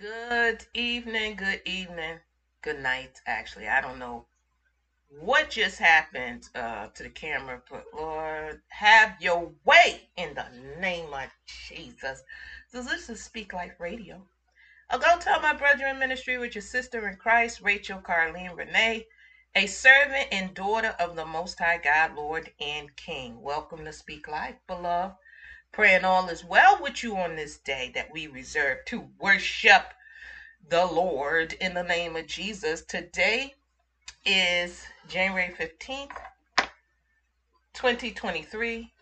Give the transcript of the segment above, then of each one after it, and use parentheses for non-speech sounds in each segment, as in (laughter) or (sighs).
Good evening, good evening, good night. Actually, I don't know what just happened uh, to the camera, but Lord, have your way in the name of Jesus. So this is Speak Life Radio. I'll go tell my brother in ministry with your sister in Christ, Rachel Carleen Renee, a servant and daughter of the Most High God, Lord and King. Welcome to Speak Life, beloved. Praying all is well with you on this day that we reserve to worship the Lord in the name of Jesus. Today is January 15th, 2023.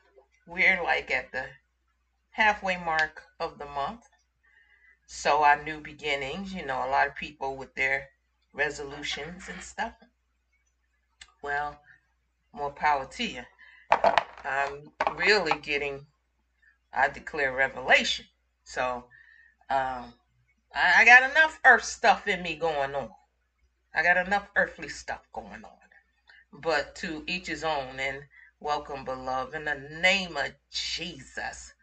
We're like at the halfway mark of the month. So, our new beginnings, you know, a lot of people with their resolutions and stuff. Well, more power to you. I'm really getting I declare revelation. So um, I, I got enough earth stuff in me going on. I got enough earthly stuff going on. But to each his own and welcome, beloved, in the name of Jesus.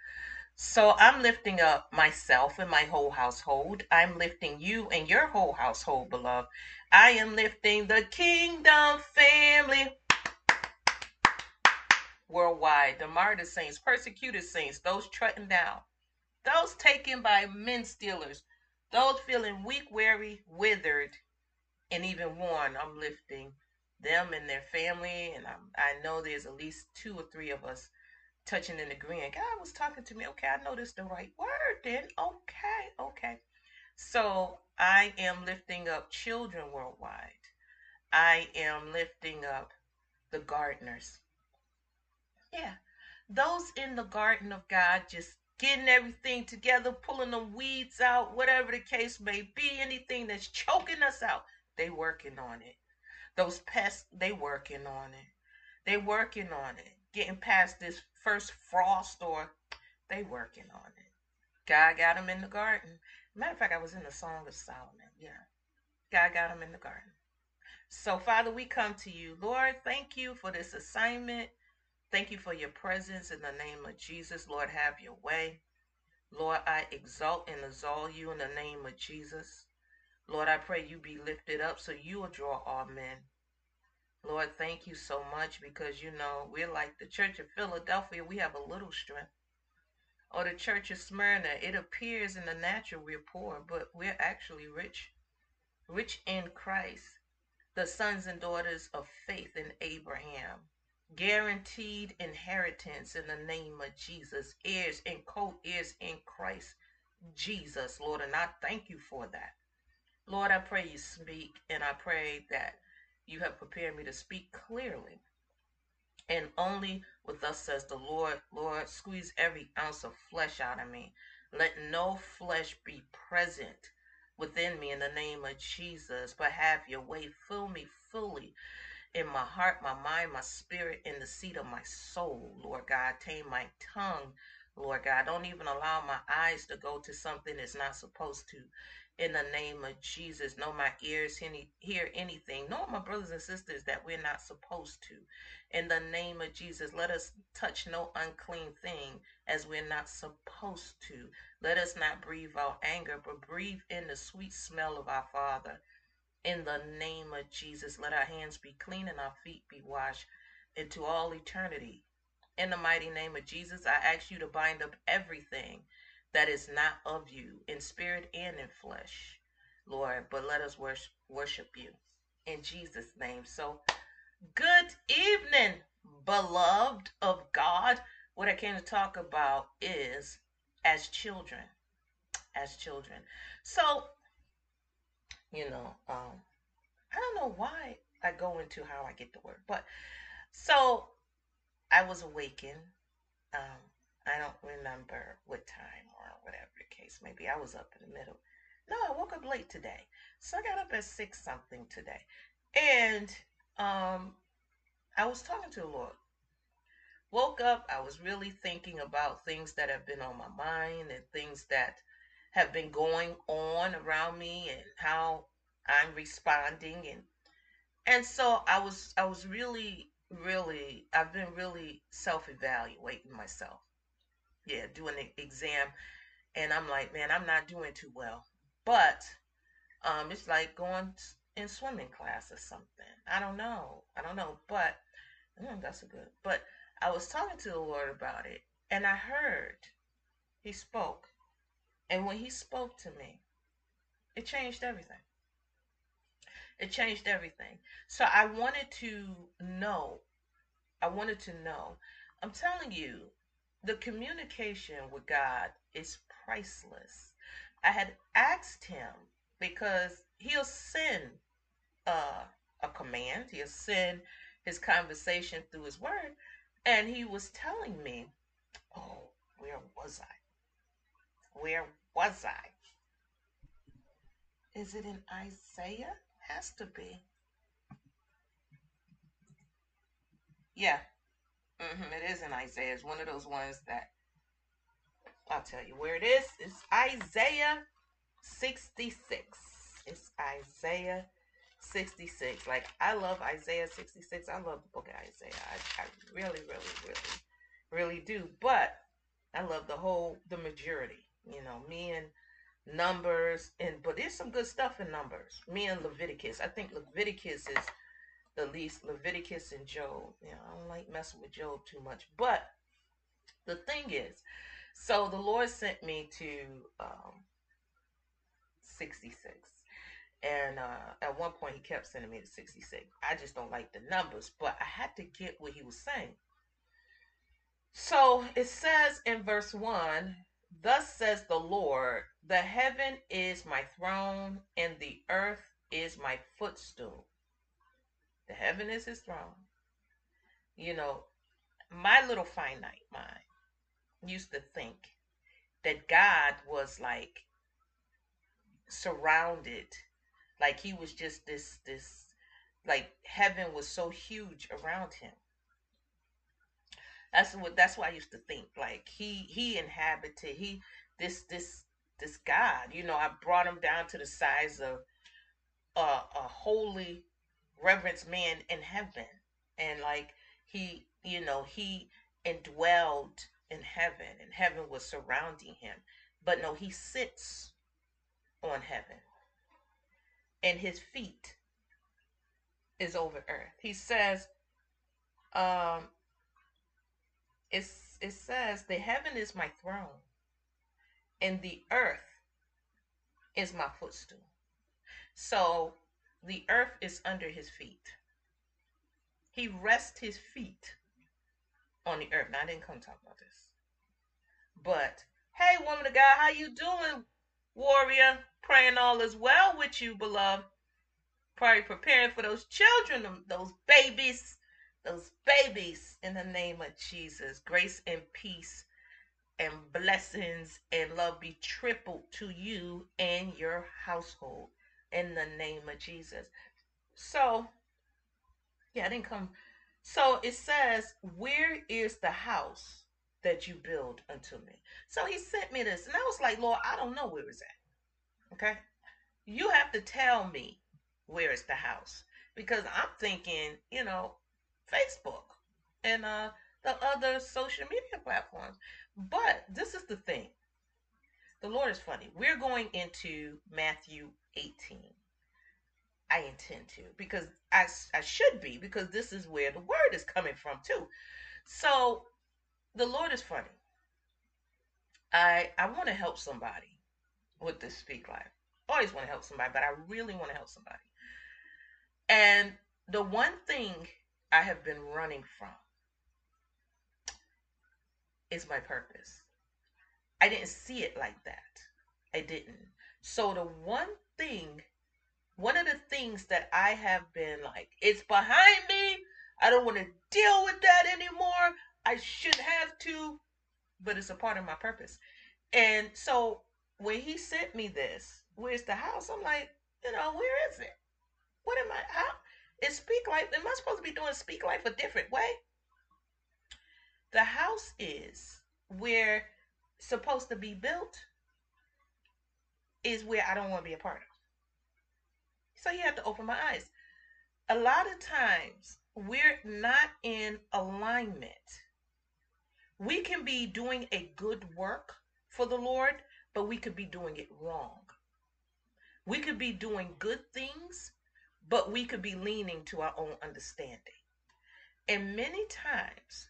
So I'm lifting up myself and my whole household. I'm lifting you and your whole household, beloved. I am lifting the kingdom family worldwide, the martyr saints, persecuted saints, those trotting down, those taken by men stealers, those feeling weak, weary, withered, and even worn. I'm lifting them and their family, and I'm, I know there's at least two or three of us touching and agreeing. God was talking to me. Okay, I know this the right word. Then okay, okay. So I am lifting up children worldwide. I am lifting up the gardeners. Yeah. Those in the garden of God just getting everything together, pulling the weeds out, whatever the case may be, anything that's choking us out, they working on it. Those pests, they working on it. They working on it. Getting past this first frost or they working on it. God got them in the garden. Matter of fact, I was in the Song of Solomon. Yeah. God got them in the garden. So, Father, we come to you. Lord, thank you for this assignment. Thank you for your presence in the name of Jesus. Lord, have your way. Lord, I exalt and exalt you in the name of Jesus. Lord, I pray you be lifted up so you will draw all men. Lord, thank you so much because you know we're like the church of Philadelphia, we have a little strength. Or the church of Smyrna, it appears in the natural we're poor, but we're actually rich. Rich in Christ, the sons and daughters of faith in Abraham guaranteed inheritance in the name of Jesus, heirs and co heirs in Christ Jesus, Lord. And I thank you for that. Lord, I pray you speak, and I pray that you have prepared me to speak clearly. And only with us, says the Lord, Lord, squeeze every ounce of flesh out of me. Let no flesh be present within me in the name of Jesus, but have your way. Fill me fully in my heart, my mind, my spirit, in the seat of my soul, Lord God. Tame my tongue, Lord God. Don't even allow my eyes to go to something it's not supposed to. In the name of Jesus, no my ears hear anything. No, my brothers and sisters, that we're not supposed to. In the name of Jesus, let us touch no unclean thing as we're not supposed to. Let us not breathe out anger, but breathe in the sweet smell of our Father. In the name of Jesus, let our hands be clean and our feet be washed into all eternity. In the mighty name of Jesus, I ask you to bind up everything that is not of you in spirit and in flesh, Lord. But let us worship, you in Jesus' name. So, good evening, beloved of God. What I came to talk about is as children. As children. So, you know, um, I don't know why I go into how I get the word but so I was awakened. Um, I don't remember what time or whatever the case. Maybe I was up in the middle. No, I woke up late today. So I got up at six something today. And um I was talking to the Lord. Woke up, I was really thinking about things that have been on my mind and things that have been going on around me and how I'm responding and and so I was I was really really I've been really self-evaluating myself. Yeah, doing the exam and I'm like, man, I'm not doing too well. but um, it's like going in swimming class or something. I don't know. I don't know, but mm, that's a good. But I was talking to the Lord about it, and I heard He spoke, and when He spoke to me, it changed everything. It changed everything. So I wanted to know. I wanted to know. I'm telling you, the communication with God is priceless. I had asked him because he'll send uh, a command, he'll send his conversation through his word, and he was telling me, Oh, where was I? Where was I? Is it in Isaiah? Has to be. Yeah, mm-hmm, it is in Isaiah. It's one of those ones that I'll tell you where it is. It's Isaiah 66. It's Isaiah 66. Like, I love Isaiah 66. I love the book of Isaiah. I, I really, really, really, really do. But I love the whole, the majority. You know, me and Numbers, and but there's some good stuff in Numbers. Me and Leviticus. I think Leviticus is the least. Leviticus and Job. You know, I don't like messing with Job too much. But the thing is, so the Lord sent me to um, 66. And uh, at one point, he kept sending me to 66. I just don't like the numbers, but I had to get what he was saying. So it says in verse 1 Thus says the Lord, the heaven is my throne, and the earth is my footstool. The heaven is his throne. You know, my little finite mind used to think that God was like surrounded, like he was just this this like heaven was so huge around him. That's what that's what I used to think. Like he he inhabited he this this this God. You know, I brought him down to the size of a, a holy reverence man in heaven. And like he, you know, he indwelled in heaven and heaven was surrounding him. But no, he sits on heaven and his feet is over earth. He says, um, it's, it says, the heaven is my throne and the earth is my footstool. So the earth is under his feet. He rests his feet on the earth. Now I didn't come talk about this. But hey, woman of God, how you doing, warrior? Praying all is well with you, beloved. Probably preparing for those children, those babies, those babies in the name of Jesus. Grace and peace and blessings and love be tripled to you and your household in the name of Jesus. So, yeah, I didn't come. So it says, Where is the house that you build unto me? So he sent me this, and I was like, Lord, I don't know where it's at. Okay? You have to tell me where is the house because I'm thinking, you know, Facebook and uh, the other social media platforms. But this is the thing. The Lord is funny. We're going into Matthew 18. I intend to because I, I should be because this is where the word is coming from too. So the Lord is funny. I I want to help somebody with this speak life. Always want to help somebody, but I really want to help somebody. And the one thing I have been running from is my purpose. I didn't see it like that. I didn't. So the one thing, one of the things that I have been like, it's behind me. I don't want to deal with that anymore. I should have to, but it's a part of my purpose. And so when he sent me this, where's the house? I'm like, you know, where is it? What am I? How? Is Speak Life? Am I supposed to be doing Speak Life a different way? The house is where supposed to be built is where I don't want to be a part of. So you have to open my eyes. A lot of times we're not in alignment. We can be doing a good work for the Lord, but we could be doing it wrong. We could be doing good things, but we could be leaning to our own understanding. And many times,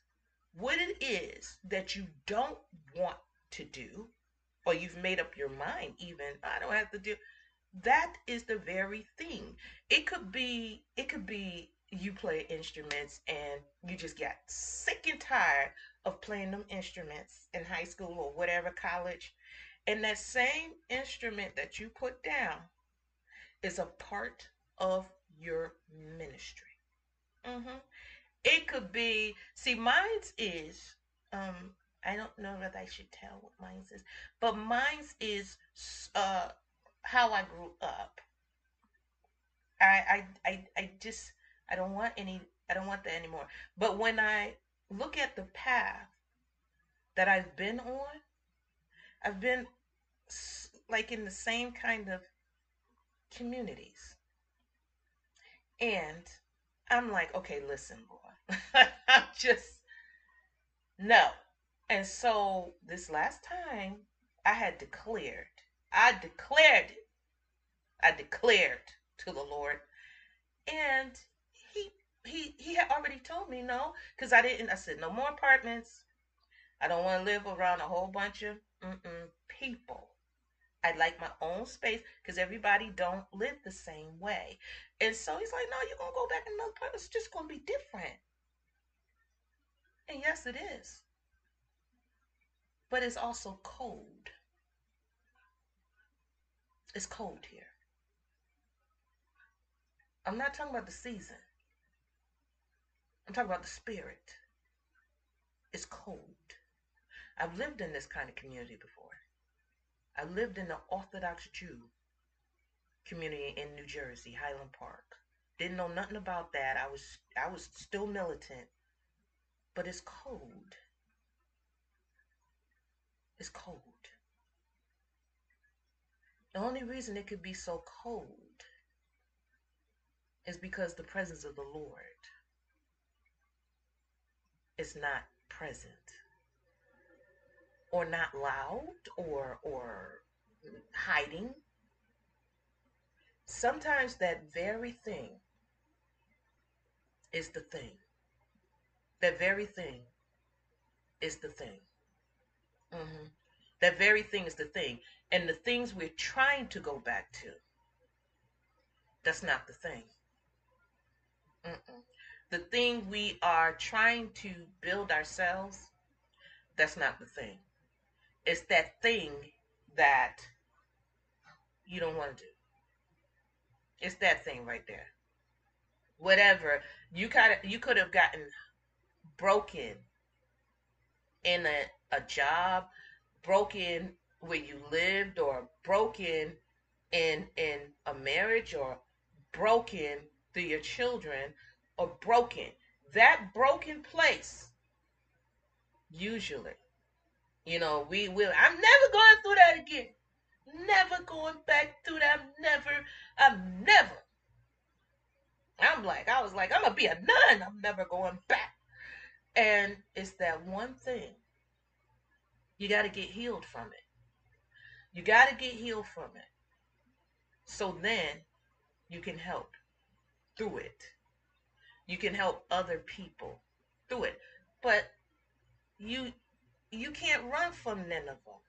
what it is that you don't want to do, or you've made up your mind, even, I don't have to do, that is the very thing. It could be, it could be you play instruments and you just got sick and tired of playing them instruments in high school or whatever college. And that same instrument that you put down is a part of your ministry. Mm-hmm. It could be, see, mine's is, um, I don't know that I should tell what mine's is, but mine's is uh, how I grew up. I, I, I, I just, I don't want any, I don't want that anymore. But when I look at the path that I've been on, I've been like in the same kind of communities. And I'm like, okay, listen, boy. (laughs) I'm just, no. And so this last time I had declared, I declared it. I declared to the Lord. And he he he had already told me no, because I didn't. I said no more apartments. I don't want to live around a whole bunch of people. I'd like my own space because everybody don't live the same way. And so he's like, no, you're to go back in another place. It's just to be different. And yes, it is. But it's also cold. It's cold here. I'm not talking about the season. I'm talking about the spirit. It's cold. I've lived in this kind of community before. I lived in the Orthodox Jew community in New Jersey, Highland Park. Didn't know nothing about that. I was I was still militant. But it's cold. It's cold. The only reason it could be so cold is because the presence of the Lord is not present or not loud or or hiding. Sometimes that very thing is the thing. That very thing is the thing. Mm-hmm. that very thing is the thing. And the things we're trying to go back to that's not the thing. Mm-mm. the thing we are trying to build ourselves that's not the thing it's that thing that you don't want to do. It's that thing right there. Whatever you kind of you could have gotten broken in a, a job, broken where you lived, or broken in in a marriage, or broken through your children, or broken. That broken place usually you know, we will. I'm never going through that again. Never going back through that. I'm never. I'm never. I'm like, I was like, I'm gonna be a nun. I'm never going back. And it's that one thing. You got to get healed from it. You got to get healed from it. So then you can help through it. You can help other people through it. But you you can't run from Nineveh.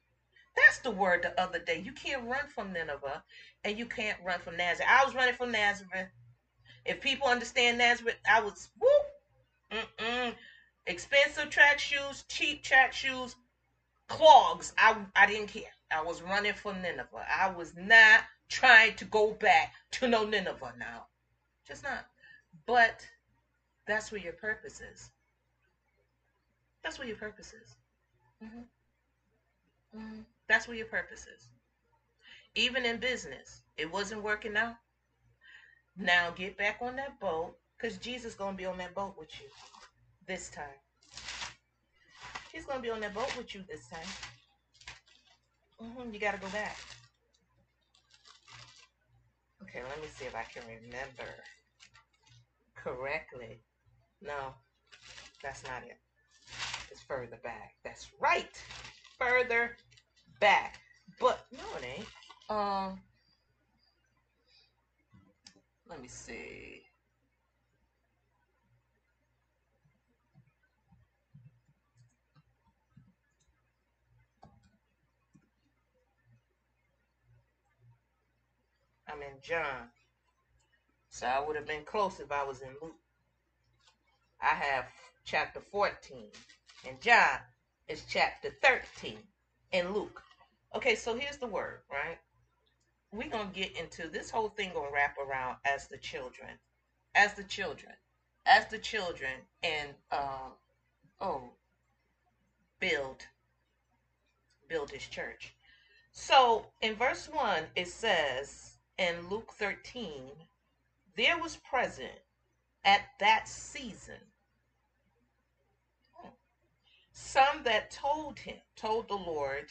That's the word the other day. You can't run from Nineveh and you can't run from Nazareth. I was running from Nazareth. If people understand Nazareth, I was whoop. Mm-mm. Expensive track shoes, cheap track shoes, clogs. I I didn't care. I was running from Nineveh. I was not trying to go back to no Nineveh now. Just not. But that's where your purpose is. That's where your purpose is. Mm-hmm. Mm-hmm. That's where your purpose is. Even in business, it wasn't working out. Now get back on that boat because Jesus gonna be on that boat with you this time. He's gonna be on that boat with you this time. Mm-hmm. You gotta go back. Okay, let me see if I can remember correctly. No, that's not it is further back. That's right. Further back. But no, it ain't. Um Let me see. I'm in John. So I would have been close if I was in Luke. I have chapter 14. And John is chapter 13 in Luke. Okay, so here's the word, right? We're to get into this whole thing to wrap around as the children. As the children. As the children and, uh, oh, build. Build his church. So in verse 1, it says in Luke 13, there was present at that season some that told him, told the Lord,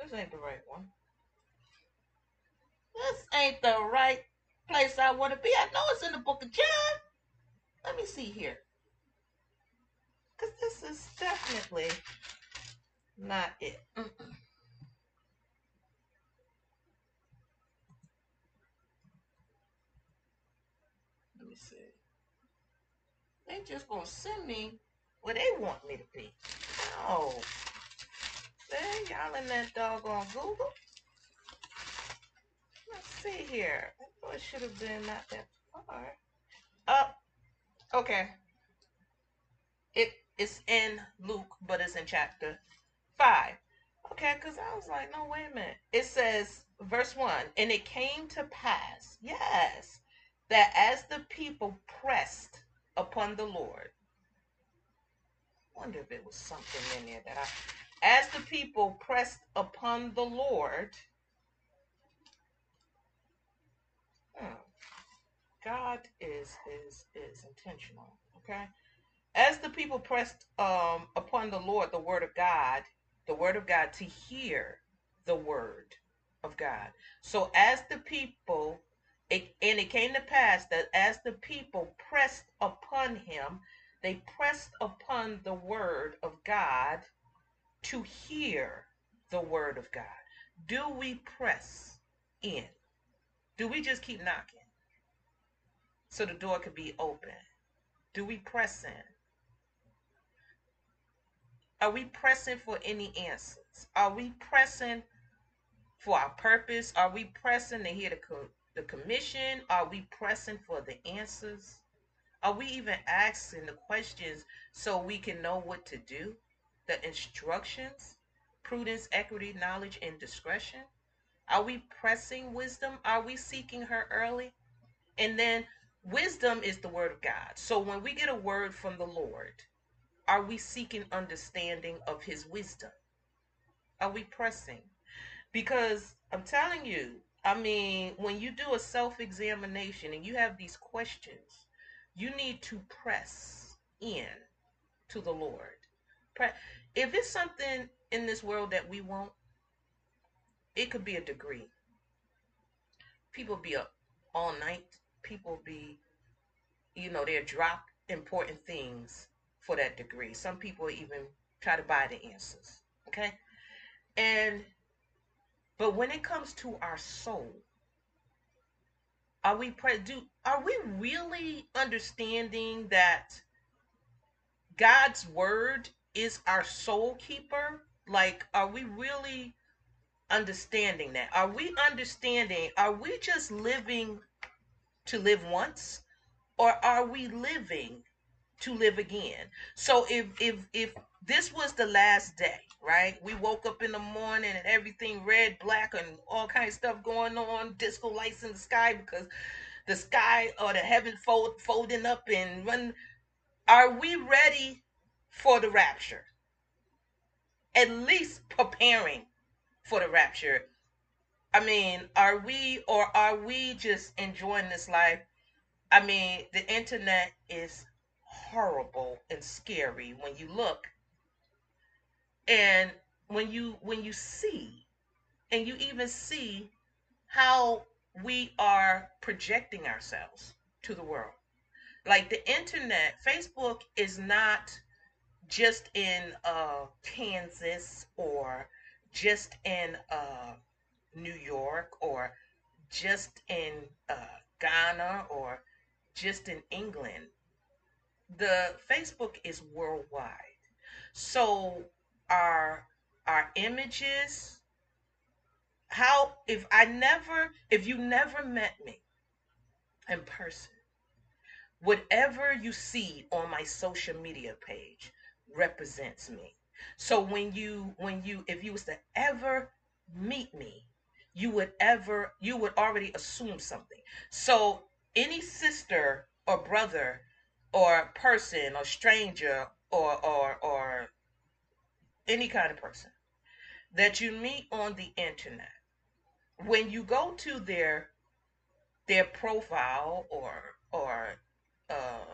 this ain't the right one. This ain't the right place I want to be. I know it's in the book of John. Let me see here. Because this is definitely not it. Mm-mm. Let me see. They just gonna send me where they want me to be. Oh, there y'all in that doggone Google. Let's see here. I thought it should have been not that far. Up. Oh, okay. It it's in Luke, but it's in chapter 5. Okay, because I was like, no, wait a minute. It says, verse 1 And it came to pass, yes, that as the people pressed upon the Lord, wonder if it was something in there that I, as the people pressed upon the Lord, hmm, God is is is intentional. Okay, as the people pressed um, upon the Lord the word of God, the word of God to hear the word of God. So as the people, it, and it came to pass that as the people pressed upon him, they pressed upon the word of God to hear the word of God. Do we press in? Do we just keep knocking so the door could be open? Do we press in? Are we pressing for any answers? Are we pressing for our purpose? Are we pressing to hear the, the commission? Are we pressing for the answers? Are we even asking the questions so we can know what to do? The instructions, prudence, equity, knowledge, and discretion? Are we pressing wisdom? Are we seeking her early? And then wisdom is the word of God. So when we get a word from the Lord, are we seeking understanding of his wisdom? Are we pressing? Because I'm telling you, I mean, when you do a self examination and you have these questions, you need to press in to the Lord. If it's something in this world that we want, it could be a degree. People be up all night. People be, you know, they drop important things for that degree. Some people even try to buy the answers. Okay? And but when it comes to our soul, are we pre- do are we really understanding that God's word is our soul keeper? Like are we really understanding that? Are we understanding are we just living to live once or are we living to live again. So if if if this was the last day, right? We woke up in the morning and everything red, black, and all kinds of stuff going on, disco lights in the sky because the sky or the heaven fold folding up and run. Are we ready for the rapture? At least preparing for the rapture. I mean, are we or are we just enjoying this life? I mean, the internet is horrible and scary when you look and when you when you see and you even see how we are projecting ourselves to the world like the internet facebook is not just in uh, Kansas or just in uh, New York or just in uh, Ghana or just in England. The Facebook is worldwide. So our our images. How if I never if you never met me in person whatever you see on my social media page represents me. So when you when you if you was to ever meet me you would ever you would already assume something. So any sister or brother or person or stranger or or or any kind of person that you meet on the internet when you go to their their profile or or uh,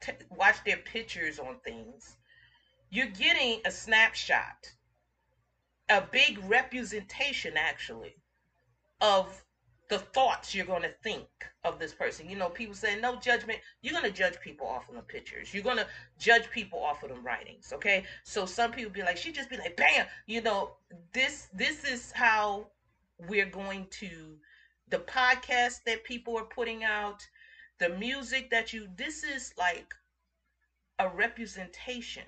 t- watch their pictures on things, you're getting a snapshot, a big representation actually of the thoughts you're going to think of this person. You know, people say no judgment. You're going to judge people off of the pictures. You're going to judge people off of them writings. Okay. So some people be like, she just be like, bam, you know, this, this is how we're going to, the podcast that people are putting out, the music that you this is like a representation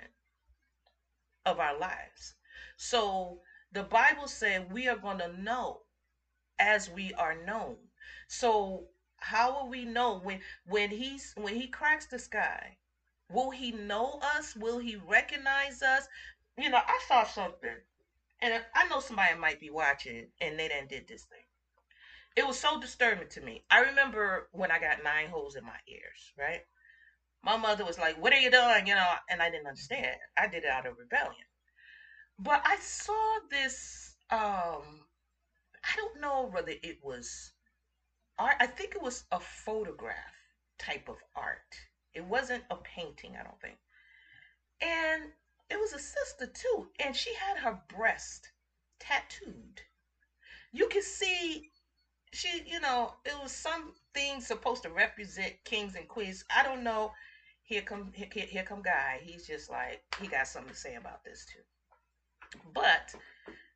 of our lives so the bible said we are going to know as we are known so how will we know when when he's when he cracks the sky will he know us will he recognize us you know i saw something and i know somebody might be watching and they didn't did this thing it was so disturbing to me. I remember when I got nine holes in my ears, right? My mother was like, What are you doing? You know, and I didn't understand. I did it out of rebellion. But I saw this um I don't know whether it was art. I think it was a photograph type of art. It wasn't a painting, I don't think. And it was a sister too, and she had her breast tattooed. You can see she, you know, it was something supposed to represent kings and queens. I don't know. Here come here, here come guy. He's just like he got something to say about this too. But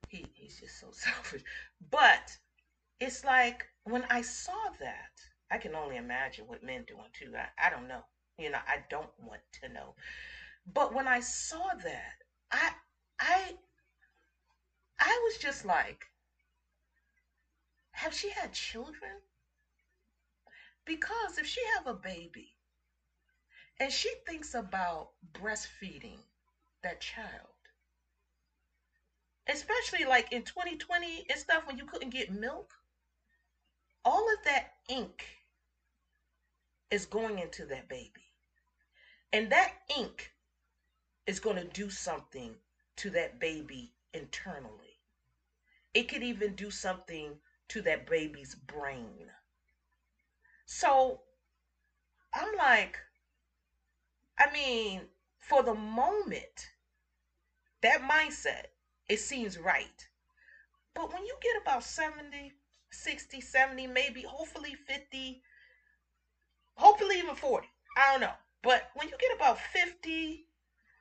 he he's just so (laughs) selfish. But it's like when I saw that, I can only imagine what men doing too. I, I don't know. You know, I don't want to know. But when I saw that, I I I was just like, have she had children? Because if she have a baby and she thinks about breastfeeding that child, especially like in 2020 and stuff when you couldn't get milk, all of that ink is going into that baby. And that ink is going to do something to that baby internally. It could even do something to that baby's brain. So I'm like, I mean, for the moment, that mindset, it seems right. But when you get about 70, 60, 70, maybe hopefully 50, hopefully even 40, I don't know. But when you get about 50,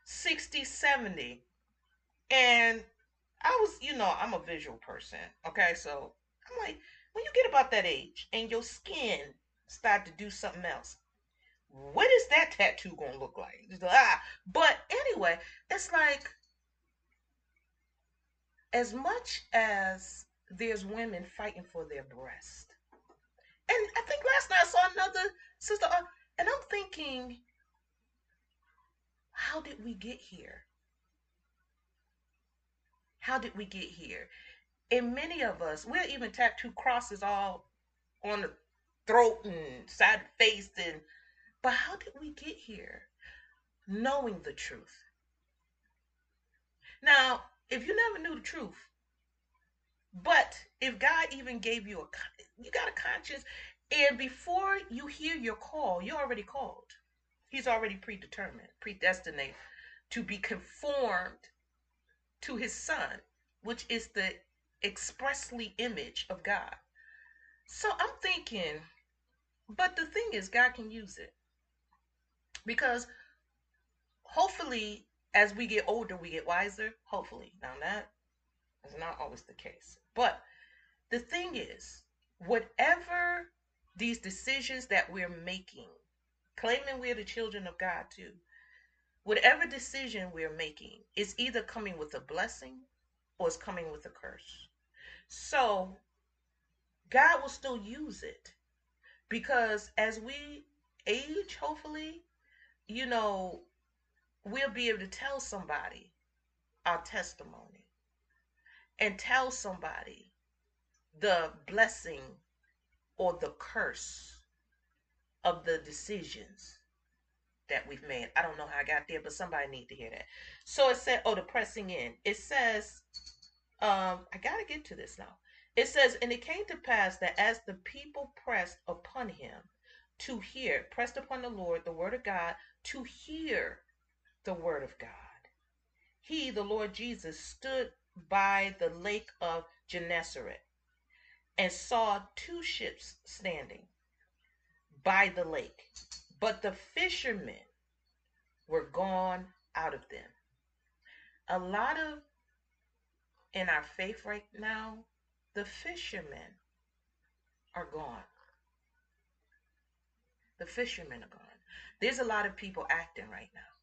60, 70, and I was, you know, I'm a visual person. Okay, so I'm like, when you get about that age and your skin start to do something else, what is that tattoo gonna look like? Ah, but anyway, it's like as much as there's women fighting for their breast, and I think last night I saw another sister, uh, and I'm thinking, how did we get here? How did we get here? and many of us, we'll even tattoo crosses all on the throat and side of face. And but how did we get here? Knowing the truth. Now, if you never knew the truth, but if God even gave you a, you got a conscience, and before you hear your call, you're already called. He's already predetermined, predestinated to be conformed to his son, which is the expressly image of God. So I'm thinking, but the thing is, God can use it because hopefully, as we get older, we get wiser. Hopefully, now that is not always the case, but the thing is, whatever these decisions that we're making, claiming we're the children of God too, whatever decision we're making is either coming with a blessing or it's coming with a curse. So God will still use it because as we age, hopefully, you know, we'll be able to tell somebody our testimony and tell somebody the blessing or the curse of the decisions that we've made. I don't know how I got there, but somebody need to hear that. So it said, oh, the pressing in. It says, um, I gotta get to this now. It says, and it came to pass that as the people pressed upon him to hear, pressed upon the Lord the word of God, to hear the word of God, he, the Lord Jesus, stood by the lake of Gennesaret and saw two ships standing by the lake, but the fishermen were gone out of them. A lot of in our faith right now, the fishermen are gone. The fishermen are gone. There's a lot of people acting right now.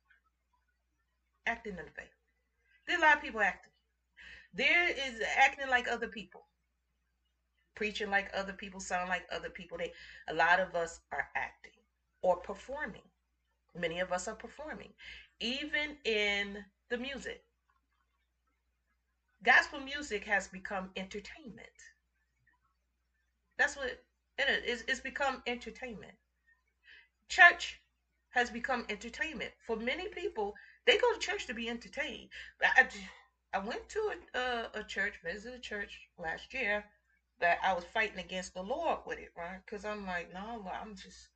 Acting in the faith. There's a lot of people acting. There is acting like other people preaching like other people, sound like other people. They a lot of us are acting or performing. Many of us are performing, even in the music. Gospel music has become entertainment. That's what it is. It's become entertainment. Church has become entertainment. For many people, they go to church to be entertained. I, I went to a, a, a church, visited a church last year, that I was fighting against the Lord with it, right? Because I'm like, no, I'm just.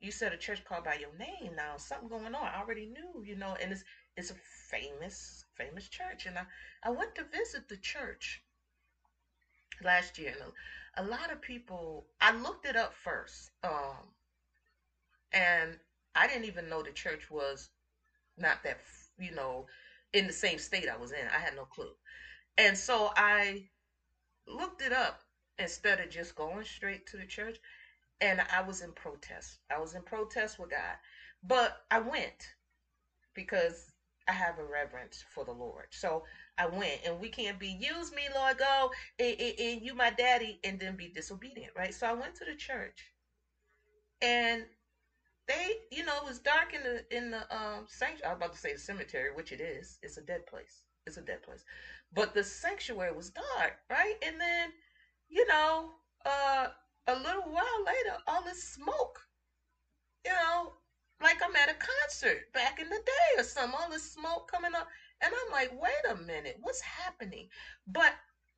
You said a church called by your name. Now something going on. I already knew, you know, and it's it's a famous famous church, and I I went to visit the church last year, and a, a lot of people. I looked it up first, um, and I didn't even know the church was not that you know in the same state I was in. I had no clue, and so I looked it up instead of just going straight to the church. And I was in protest. I was in protest with God. But I went because I have a reverence for the Lord. So I went, and we can't be use me, Lord, go, and, and, and, you my daddy, and then be disobedient, right? So I went to the church, and they, you know, it was dark in the in the um sanctuary. I was about to say the cemetery, which it is. It's a dead place. It's a dead place. But the sanctuary was dark, right? And then, you know, uh, a little while later, all this smoke, you know, like I'm at a concert back in the day or something, all this smoke coming up. And I'm like, wait a minute, what's happening? But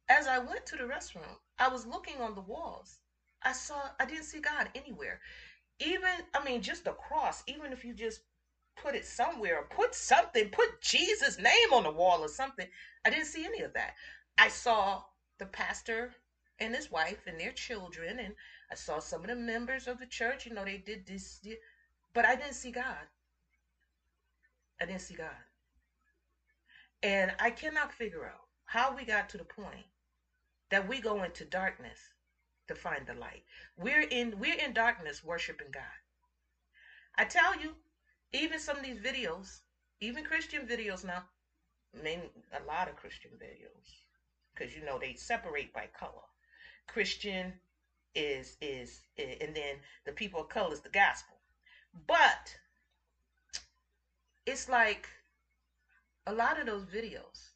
as I went to the restroom, I was looking on the walls. I saw, I didn't see God anywhere. Even, I mean, just a cross, even if you just put it somewhere or put something, put Jesus' name on the wall or something. I didn't see any of that. I saw the pastor and his wife and their children, and I saw some of the members of the church. You know, they did this, but I didn't see God. I didn't see God. And I cannot figure out how we got to the point that we go into darkness to find the light. We're in we're in darkness worshiping God. I tell you, even some of these videos, even Christian videos now, I mean, a lot of Christian videos, because you know they separate by color. Christian is is, eh, and then the people of color is the gospel. But it's like a lot of those videos,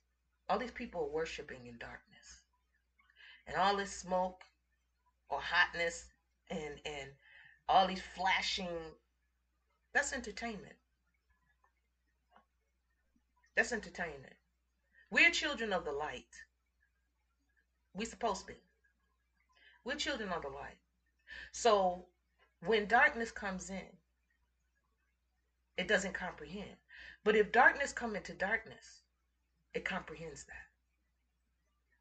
all these people are worshiping in darkness, and all this smoke or hotness and and all these flashing that's entertainment. That's entertainment. We're children of the light. We're supposed to be. We're children of the light. So when darkness comes in, it doesn't comprehend. But if darkness come into darkness, it comprehends that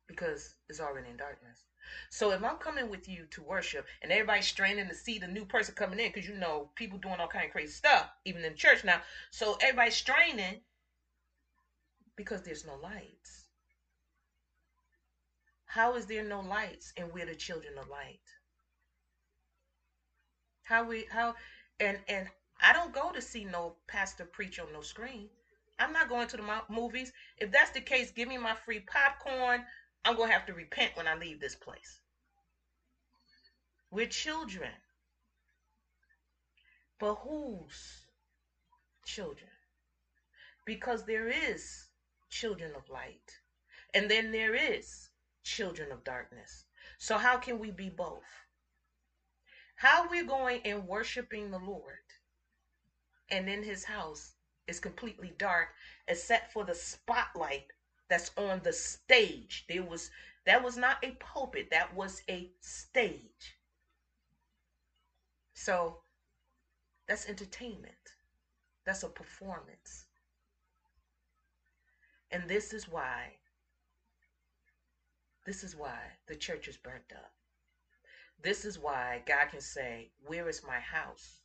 because it's already in darkness. So if I'm coming with you to worship and everybody's straining to see the new person coming in, because you know people doing all kind of crazy stuff, even in church now. So everybody's straining Because there's no lights. How is there no lights and we're the children of light? How we how and and I don't go to see no pastor preach on no screen. I'm not going to the movies. If that's the case, give me my free popcorn. I'm going to have to repent when I leave this place. We're children. But whose children? Because there is children of light. And then there is children of darkness. So how can we be both? How we're we going and worshiping the Lord and in his house is completely dark except for the spotlight that's on the stage. There was that was not a pulpit, that was a stage. So that's entertainment. That's a performance. And this is why this is why the church is burnt up. This is why God can say, Where is my house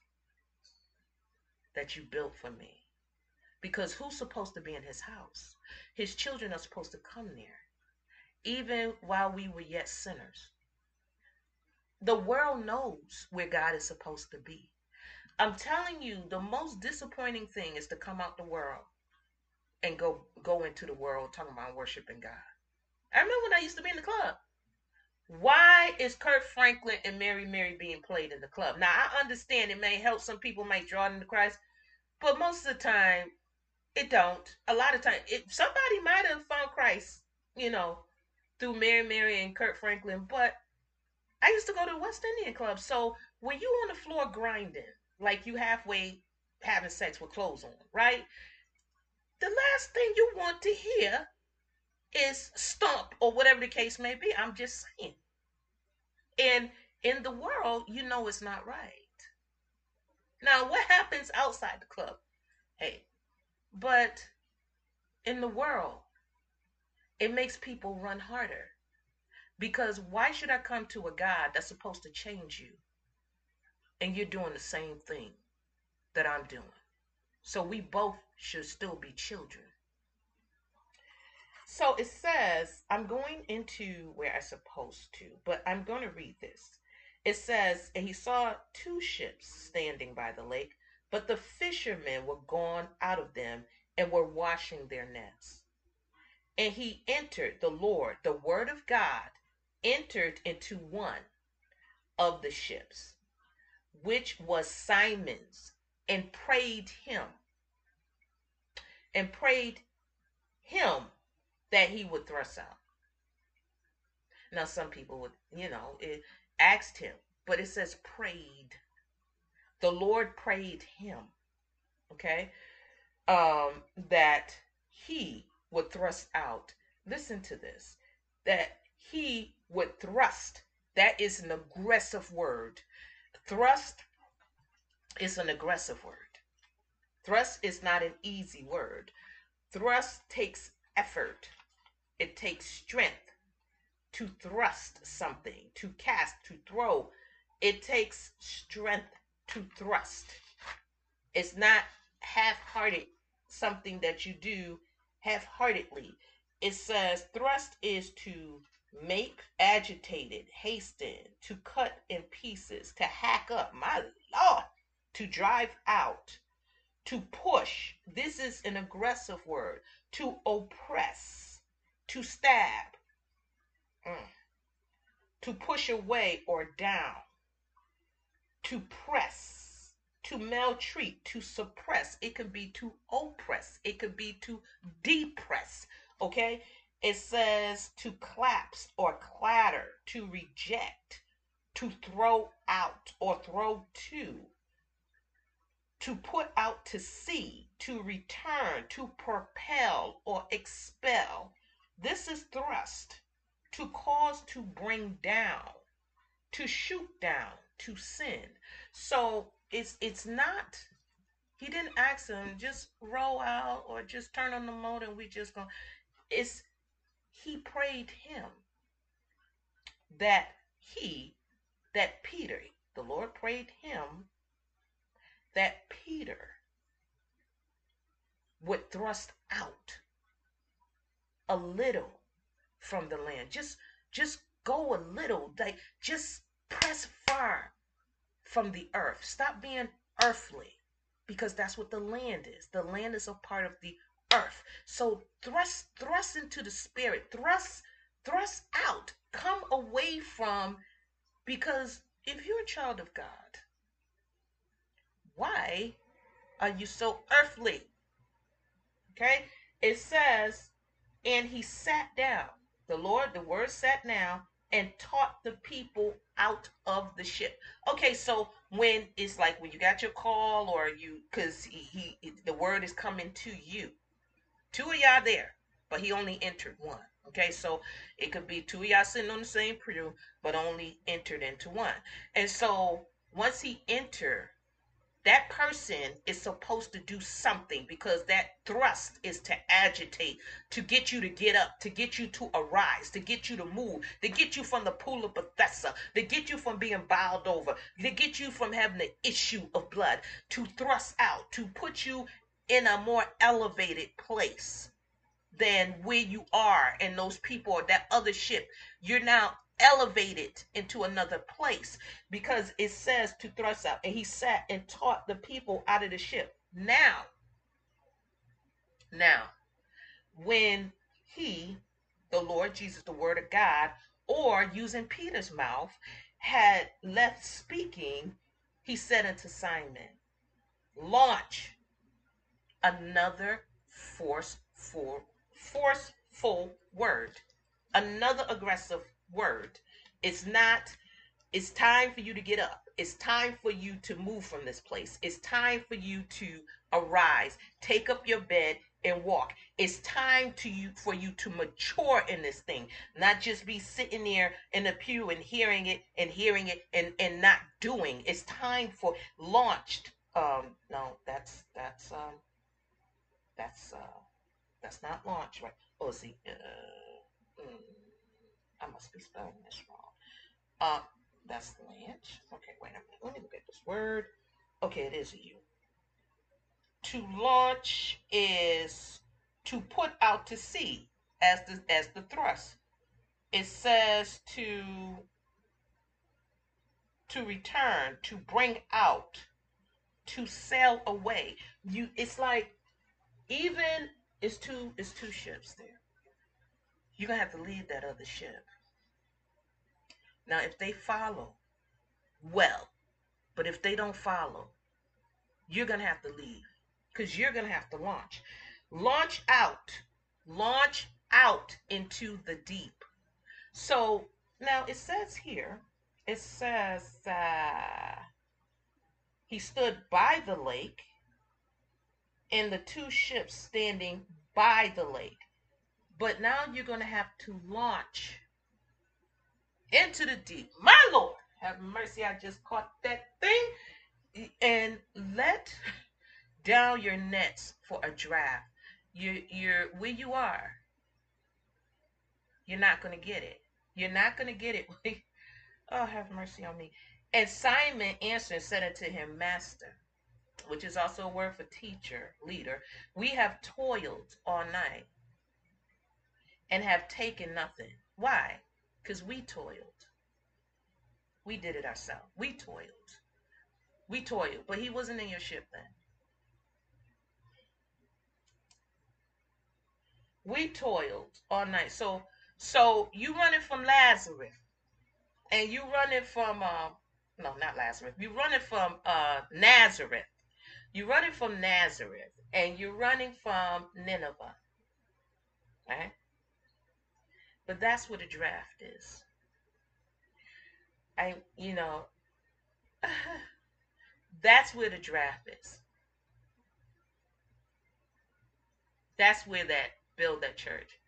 that you built for me? Because who's supposed to be in his house? His children are supposed to come there, even while we were yet sinners. The world knows where God is supposed to be. I'm telling you, the most disappointing thing is to come out the world and go go into the world talking about worshiping God. I remember when I used to be in the club. Why is Kirk Franklin and Mary Mary being played in the club? Now I understand it may help some people might draw them to Christ, but most of the time it don't. A lot of times, somebody might have found Christ, you know, through Mary Mary and Kirk Franklin. But I used to go to West Indian Club. So when you on the floor grinding, like you halfway having sex with clothes on, right? The last thing you want to hear is stomp or whatever the case may be. I'm just saying. And in the world, you know it's not right. Now, what happens outside the club? Hey, but in the world, it makes people run harder. Because why should I come to a God that's supposed to change you and you're doing the same thing that I'm doing? So we both should still be children. So it says, I'm going into where I'm supposed to, but I'm going to read this. It says, and he saw two ships standing by the lake, but the fishermen were gone out of them and were washing their nets. And he entered, the Lord, the word of God, entered into one of the ships, which was Simon's, and prayed him, and prayed him that he would thrust out. Now, some people would, you know, it asked him, but it says prayed the Lord prayed him, okay, um, that he would thrust out. Listen to this that he would thrust. That is an aggressive word. Thrust is an aggressive word. Thrust is not an easy word. Thrust takes effort, it takes strength to thrust something, to cast, to throw. It takes strength to thrust. It's not half hearted something that you do half heartedly. It says thrust is to make agitated, hasten, to cut in pieces, to hack up, my Lord, to drive out, to push. This is an aggressive word. To oppress, to stab, mm. to push away or down to press, to maltreat, to suppress. It could be to oppress. It could be to depress. Okay? It says to collapse or clatter, to reject, to throw out or throw to, to put out to sea, to return, to propel or expel. This is thrust, to cause to bring down, to shoot down, to sin. So it's it's not he didn't ask him just roll out or just turn on the motor and we just go. It's he prayed him that he that Peter, the Lord prayed him that Peter would thrust out a little from the land. Just just go a little. Like just press far from the earth. Stop being earthly because that's what the land is. The land is a part of the earth. So thrust thrust into the spirit. Thrust thrust out. Come away from because if you're a child of God, why are you so earthly? Okay? It says, and he sat down. The Lord, the word sat down and taught the people out of the ship. Okay, so when it's like when you got your call or you because he, he the word is coming to you. Two of y'all there, but he only entered one. Okay, so it could be two of y'all sitting on the same pew, but only entered into one. And so once he entered, that person is supposed to do something because that thrust is to agitate, to get you to get up, to get you to arise, to get you to move, to get you from the pool of Bethesda, to get you from being bowed over, to get you from having the issue of blood, to thrust out, to put you in a more elevated place than where you are and those people or that other ship. You're now elevated into another place because it says to thrust out. And he sat and taught the people out of the ship. Now, now, when he, the Lord Jesus, the Word of God, or using Peter's mouth, had left speaking, he said unto Simon, Launch another forceful, forceful word, another aggressive word. It's not, it's time for you to get up. It's time for you to move from this place. It's time for you to arise, take up your bed and walk. It's time to you for you to mature in this thing, not just be sitting there in the pew and hearing it and hearing it and and not doing. It's time for launched. Um, no, that's that's um, that's uh, that's not launched, right? Oh, see, uh, mm. I must be spelling this wrong. Uh, that's Lynch. Okay, wait a minute. Let me look at this word. Okay, it is a U. To launch is to put out to sea as the as the thrust. It says to to return, to bring out, to sail away. You it's like even it's two it's two ships there. You're gonna have to leave that other ship. Now, if they follow, well, but if they don't follow, you're going to have to leave because you're going to have to launch. Launch out, launch out into the deep. So now it says here, it says uh, he stood by the lake and the two ships standing by the lake. But now you're going to have to launch into the deep. My Lord, have mercy. I just caught that thing. And let down your nets for a draft. You, you're where you are. You're not going to get it. You're not going to get it. (laughs) oh, have mercy on me. And Simon answered and said unto him, Master, which is also a word for teacher, leader, we have toiled all night and have taken nothing. Why? Because we toiled. We did it ourselves. We toiled. We toiled. But he wasn't in your ship then. We toiled all night. So so you running from Lazarus. And you running from uh, no, not Lazarus. You running from uh Nazareth. You're running from Nazareth and you're running from Nineveh. Right? But that's what a draft is. I, you know, (laughs) that's where the draft is. That's where that build that church.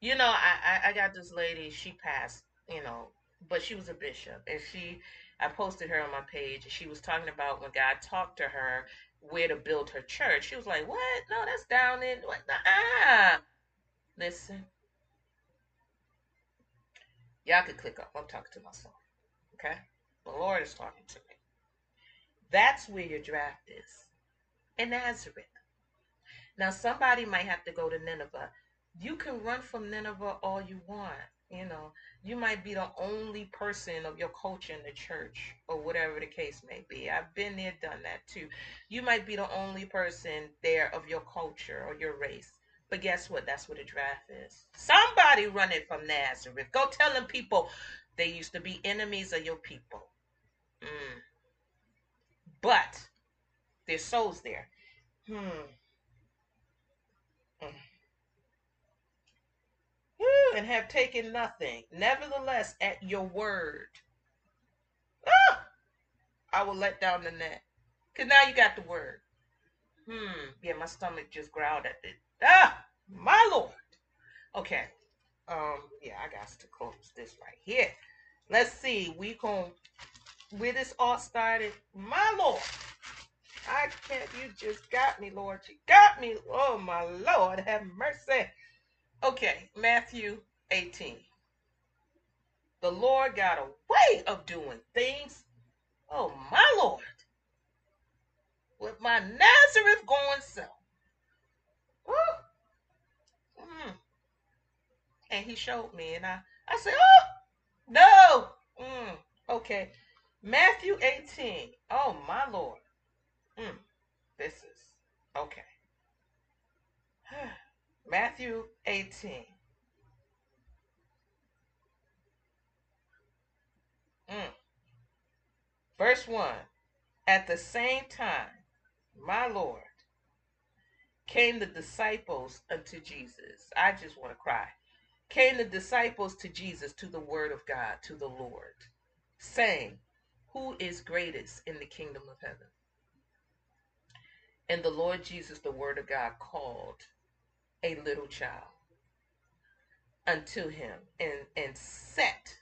You know, I, I, I got this lady, she passed, you know, but she was a bishop. And she, I posted her on my page. And she was talking about when God talked to her where to build her church. She was like, what? No, that's down in, what? Ah. Listen, Y'all could click up. I'm talking to myself. Okay? The Lord is talking to me. That's where your draft is. In Nazareth. Now somebody might have to go to Nineveh You can run from Nineveh all you want. You know, you might be the only person of your culture in the church or whatever the case may be. I've been there, done that too. You might be the only person there of your culture or your race. But guess what? That's what a draft is. Somebody running from Nazareth. Go tell them people they used to be enemies of your people. Mm. But there's souls there. Hmm. Mm. And have taken nothing. Nevertheless, at your word, ah, I will let down the net. Because now you got the word. Hmm. Yeah, my stomach just growled at it. Ah, my Lord. Okay. Um, yeah, I got to close this right here. Let's see. We can where this all started. My Lord. I can't you just got me, Lord. You got me. Oh my Lord, have mercy. Okay, Matthew 18. The Lord got a way of doing things. Oh my Lord. With my Nazareth going self. Mm. And he showed me, and I, I said, Oh, no. Mm. Okay. Matthew 18. Oh, my Lord. Mm. This is okay. (sighs) Matthew 18. Mm. Verse 1. At the same time, my Lord, came the disciples unto Jesus. I just want to cry. Came the disciples to Jesus, to the word of God, to the Lord, saying, Who is greatest in the kingdom of heaven? And the Lord Jesus, the word of God, called a little child unto him and, and set.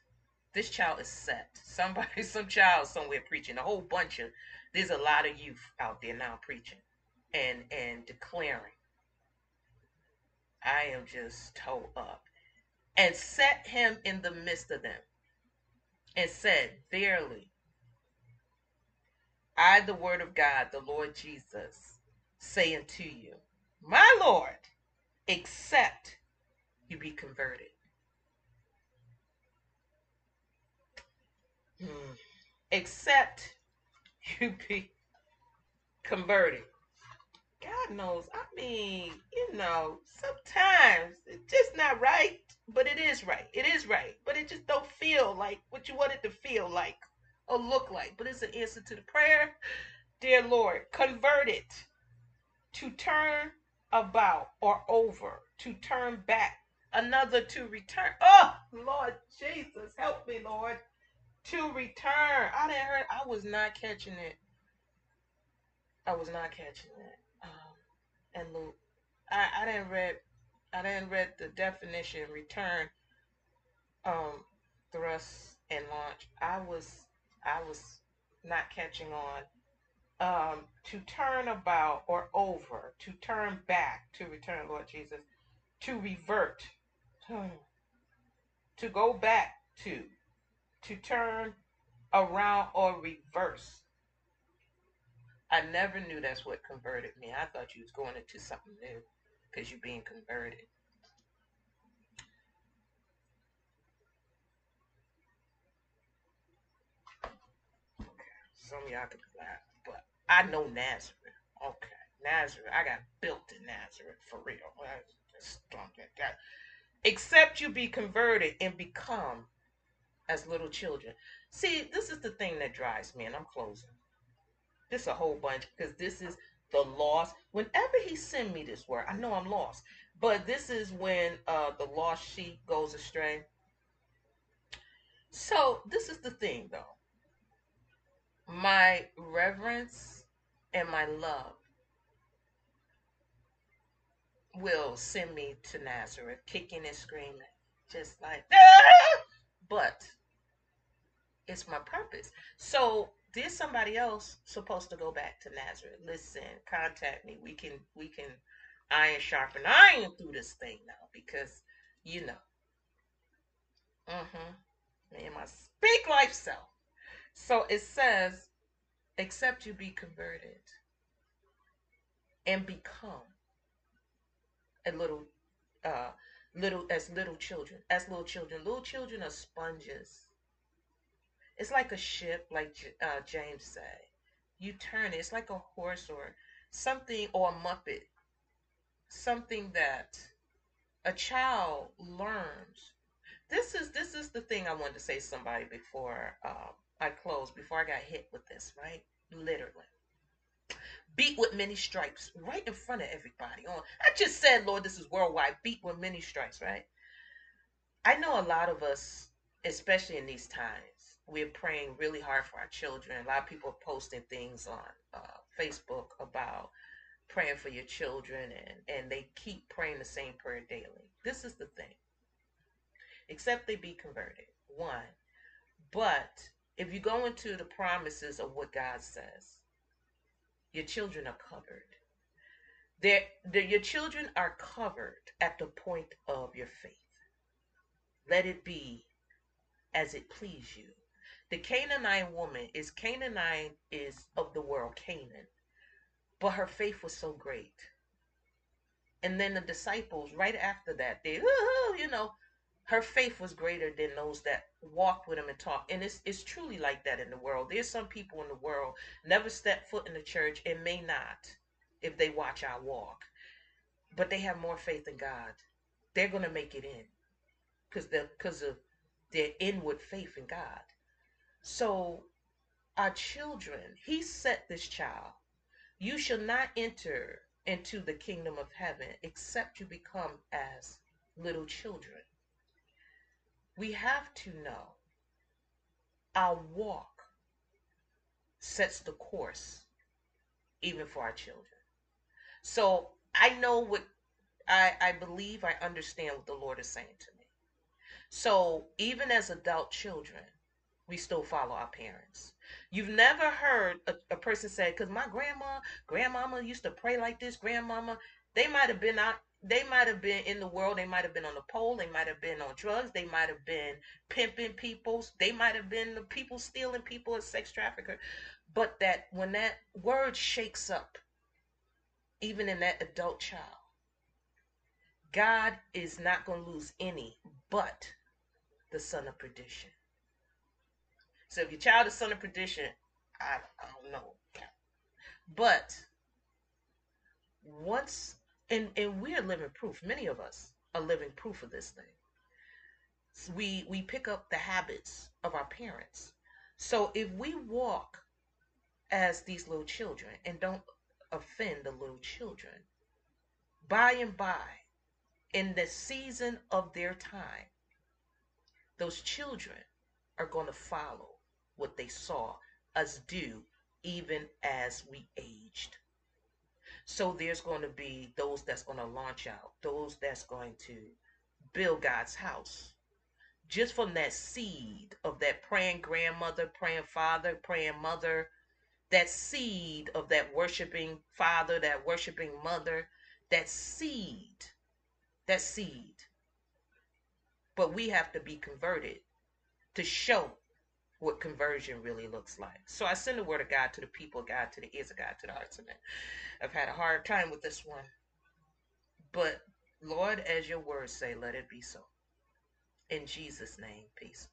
This child is set. (laughs) Somebody, some child somewhere preaching. A whole bunch of, there's a lot of youth out there now preaching and and declaring i am just toe up and set him in the midst of them and said verily i the word of god the lord jesus say unto you my lord except you be converted hmm. except you be converted God knows. I mean, you know, sometimes it's just not right, but it is right. It is right, but it just don't feel like what you want it to feel like or look like. But it's an answer to the prayer. Dear Lord, convert it to turn about or over, to turn back, another to return. Oh, Lord Jesus, help me, Lord, to return. I didn't heard. I was not catching it. I was not catching it um, and Luke. I, I didn't read I didn't read the definition return um thrust and launch. I was I was not catching on. Um, to turn about or over, to turn back, to return, Lord Jesus, to revert, to go back to, to turn around or reverse. I never knew that's what converted me. I thought you was going into something new because you're being converted. Okay, some y'all could laugh, but I know Nazareth. Okay, Nazareth. I got built in Nazareth for real. That. Except you be converted and become as little children. See, this is the thing that drives me, and I'm closing. This a whole bunch because this is the lost. Whenever he send me this word, I know I'm lost. But this is when uh, the lost sheep goes astray. So this is the thing, though. My reverence and my love will send me to Nazareth, kicking and screaming, just like, (laughs) but it's my purpose. So there's somebody else supposed to go back to Nazareth. Listen, contact me. We can we can iron sharpen iron through this thing now because you know. Mm-hmm. Me and my speak life self. So it says, except you be converted and become a little uh, little as little children. As little children, little children are sponges. It's like a ship, like uh, James said. You turn it. It's like a horse or something or a muppet. Something that a child learns. This is this is the thing I wanted to say to somebody before uh, I close. Before I got hit with this, right? Literally beat with many stripes right in front of everybody. On I just said, Lord, this is worldwide. Beat with many stripes, right? I know a lot of us, especially in these times, we're praying really hard for our children. A lot of people are posting things on uh, Facebook about praying for your children, and and they keep praying the same prayer daily. This is the thing. Except they be converted. One, but if you go into the promises of what God says, your children are covered. They're, they're, your children are covered at the point of your faith. Let it be as it please you. The Canaanite woman is Canaanite is of the world, Canaan. But her faith was so great. And then the disciples, right after that, they, you know, her faith was greater than those that walked with him and talked. And it's, it's truly like that in the world. There's some people in the world never step foot in the church and may not if they watch our walk. But they have more faith in God. They're going to make it in because because of their inward faith in God. So our children, he set this child. You shall not enter into the kingdom of heaven except you become as little children we have to know our walk sets the course even for our children. So I know what I, I believe I understand what the Lord is saying to me. So even as adult children, we still follow our parents. You've never heard a, a person say, because my grandma, grandmama used to pray like this, grandmama, they might have been out they might have been in the world. They might have been on the pole. They might have been on drugs. They might have been pimping people. They might have been the people stealing people as sex trafficker. But that when that word shakes up, even in that adult child, God is not going to lose any but the son of perdition. So if your child is son of perdition, I, I don't know. But once and and we're living proof. Many of us are living proof of this thing. So we we pick up the habits of our parents. So if we walk as these little children and don't offend the little children by and by in the season of their time those children are going to follow what they saw us do even as we aged so there's going to be those that's going to launch out, those that's going to build God's house. Just from that seed of that praying grandmother, praying father, praying mother, that seed of that worshiping father, that worshiping mother, that seed, that seed. But we have to be converted to show what conversion really looks like. So I send the word of God to the people God, to the ears of God, to the hearts of men. I've had a hard time with this one. But Lord, as your words say, let it be so. In Jesus' name, peace.